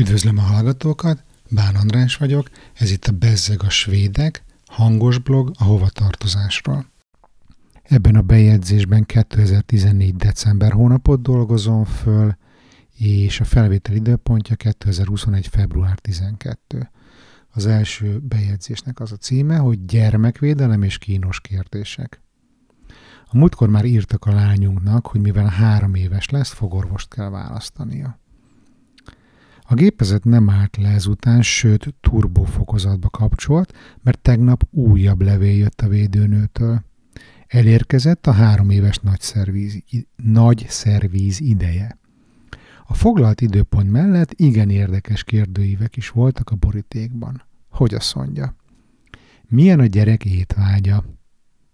Üdvözlöm a hallgatókat, Bán András vagyok, ez itt a Bezzeg a Svédek, hangos blog a hovatartozásról. Ebben a bejegyzésben 2014. december hónapot dolgozom föl, és a felvétel időpontja 2021. február 12. Az első bejegyzésnek az a címe, hogy gyermekvédelem és kínos kérdések. A múltkor már írtak a lányunknak, hogy mivel három éves lesz, fogorvost kell választania. A gépezet nem állt le ezután, sőt turbófokozatba kapcsolt, mert tegnap újabb levél jött a védőnőtől. Elérkezett a három éves nagy szervíz, nagy szervíz ideje. A foglalt időpont mellett igen érdekes kérdőívek is voltak a borítékban. Hogy azt mondja? Milyen a gyerek étvágya?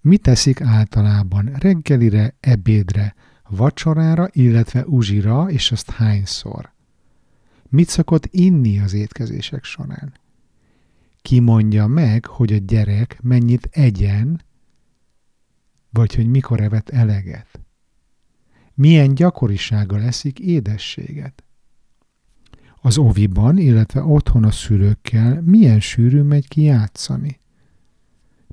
Mi teszik általában reggelire, ebédre, vacsorára, illetve uzsira, és azt hányszor? Mit szokott inni az étkezések során? Ki mondja meg, hogy a gyerek mennyit egyen, vagy hogy mikor evett eleget? Milyen gyakorisággal eszik édességet? Az oviban, illetve otthon a szülőkkel milyen sűrű megy ki játszani?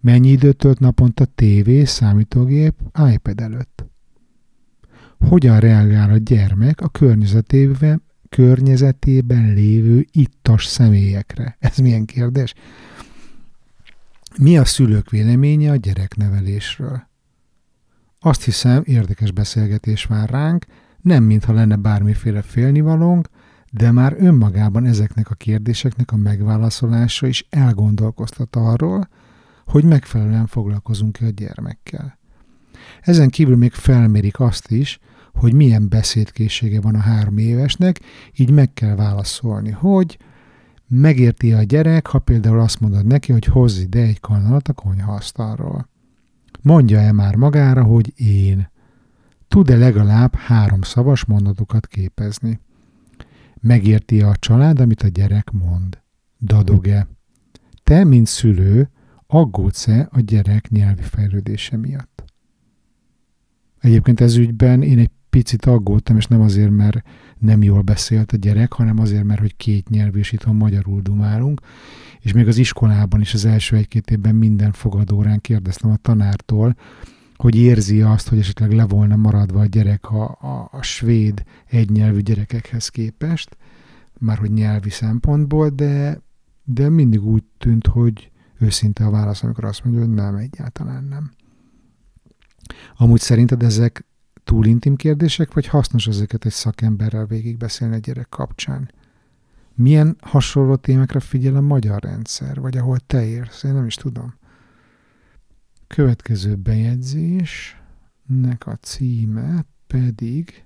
Mennyi időt tölt naponta tévé, számítógép, iPad előtt? Hogyan reagál a gyermek a környezetében, környezetében lévő ittas személyekre? Ez milyen kérdés? Mi a szülők véleménye a gyereknevelésről? Azt hiszem, érdekes beszélgetés vár ránk, nem mintha lenne bármiféle félnivalónk, de már önmagában ezeknek a kérdéseknek a megválaszolása is elgondolkoztat arról, hogy megfelelően foglalkozunk-e a gyermekkel. Ezen kívül még felmérik azt is, hogy milyen beszédkészsége van a három évesnek, így meg kell válaszolni, hogy megérti a gyerek, ha például azt mondod neki, hogy hozz ide egy kanalat a konyhaasztalról. Mondja-e már magára, hogy én? Tud-e legalább három szavas mondatokat képezni? Megérti a család, amit a gyerek mond? Dadog-e? Te, mint szülő, aggódsz-e a gyerek nyelvi fejlődése miatt? Egyébként ez ügyben én egy picit aggódtam, és nem azért, mert nem jól beszélt a gyerek, hanem azért, mert hogy két nyelvű, és itthon magyarul dumálunk, és még az iskolában is az első egy-két évben minden fogadórán kérdeztem a tanártól, hogy érzi azt, hogy esetleg le volna maradva a gyerek a, a, a svéd egynyelvű gyerekekhez képest, már hogy nyelvi szempontból, de, de mindig úgy tűnt, hogy őszinte a válasz, amikor azt mondja, hogy nem, egyáltalán nem. Amúgy szerinted ezek túl intim kérdések, vagy hasznos ezeket egy szakemberrel végigbeszélni egy gyerek kapcsán? Milyen hasonló témákra figyel a magyar rendszer, vagy ahol te érsz? Én nem is tudom. Következő bejegyzésnek a címe pedig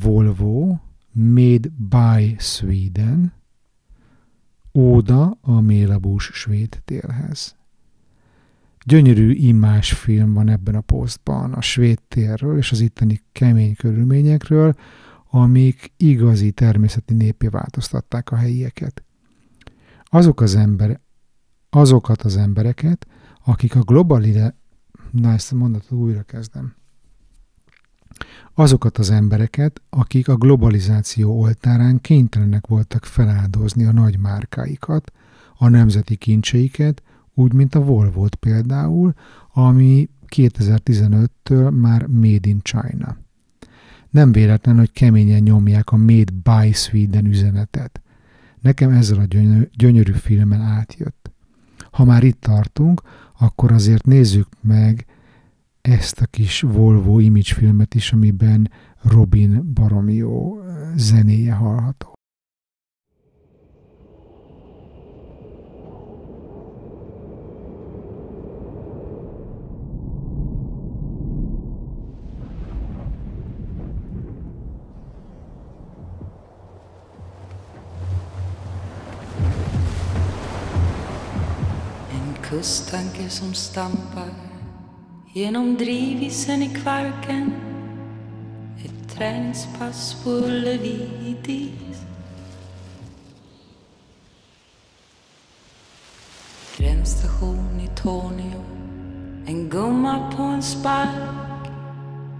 Volvo Made by Sweden Óda a Mélabús svéd télhez. Gyönyörű imás film van ebben a posztban a svéd térről és az itteni kemény körülményekről, amik igazi természeti népé változtatták a helyieket. Azok az ember, azokat az embereket, akik a globalizáció, na ezt a mondatot újra kezdem, azokat az embereket, akik a globalizáció oltárán kénytelenek voltak feláldozni a nagy márkáikat, a nemzeti kincseiket, úgy, mint a volvo például, ami 2015-től már Made in China. Nem véletlen, hogy keményen nyomják a Made by Sweden üzenetet. Nekem ezzel a gyönyörű, filmmel átjött. Ha már itt tartunk, akkor azért nézzük meg ezt a kis Volvo image filmet is, amiben Robin baromi jó zenéje hallható. Kusttanke som stampar genom drivisen i Kvarken. Ett träningspass på Ullevi i dis Gränsstation i Tornio. En gumma på en spark.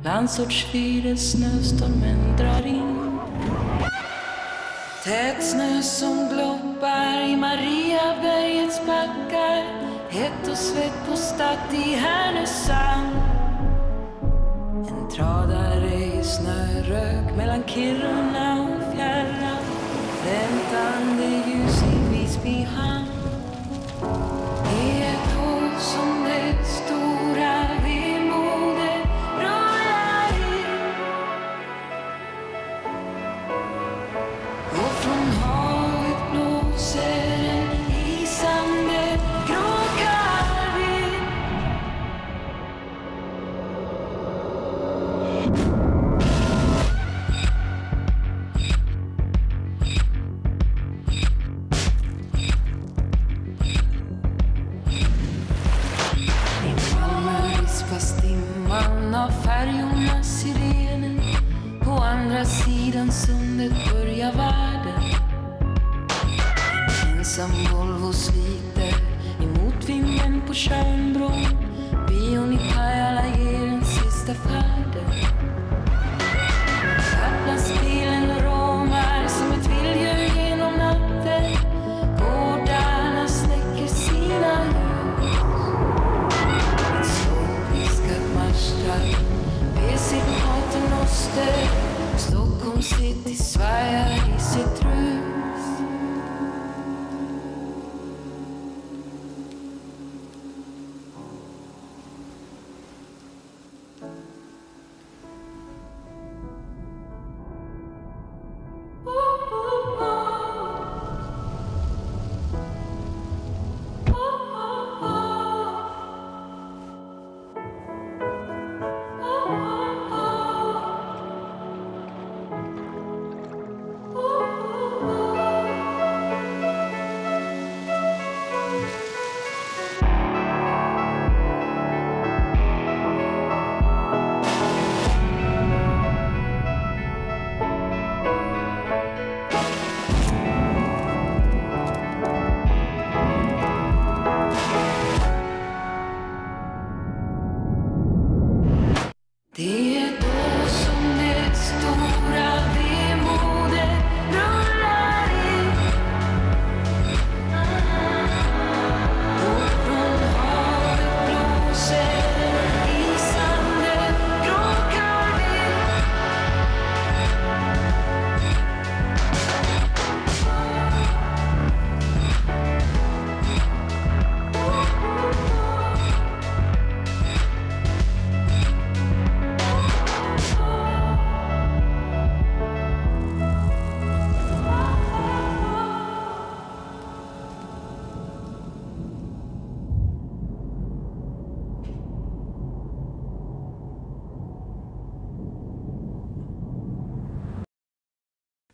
Landsortsfyren snöstormen drar in. Tät snö som gloppar i Mariabergets backar. Hett och svett på Statt i Härnösand. En tradare i snörök mellan Kiruna och fjärran. Väntande ljus i Visby hamn. som Volvo sliter emot vinden på Tjörnbron.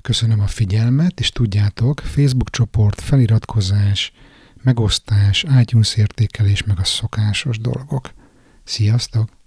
Köszönöm a figyelmet, és tudjátok, Facebook csoport, feliratkozás, megosztás, iTunes értékelés, meg a szokásos dolgok. Sziasztok!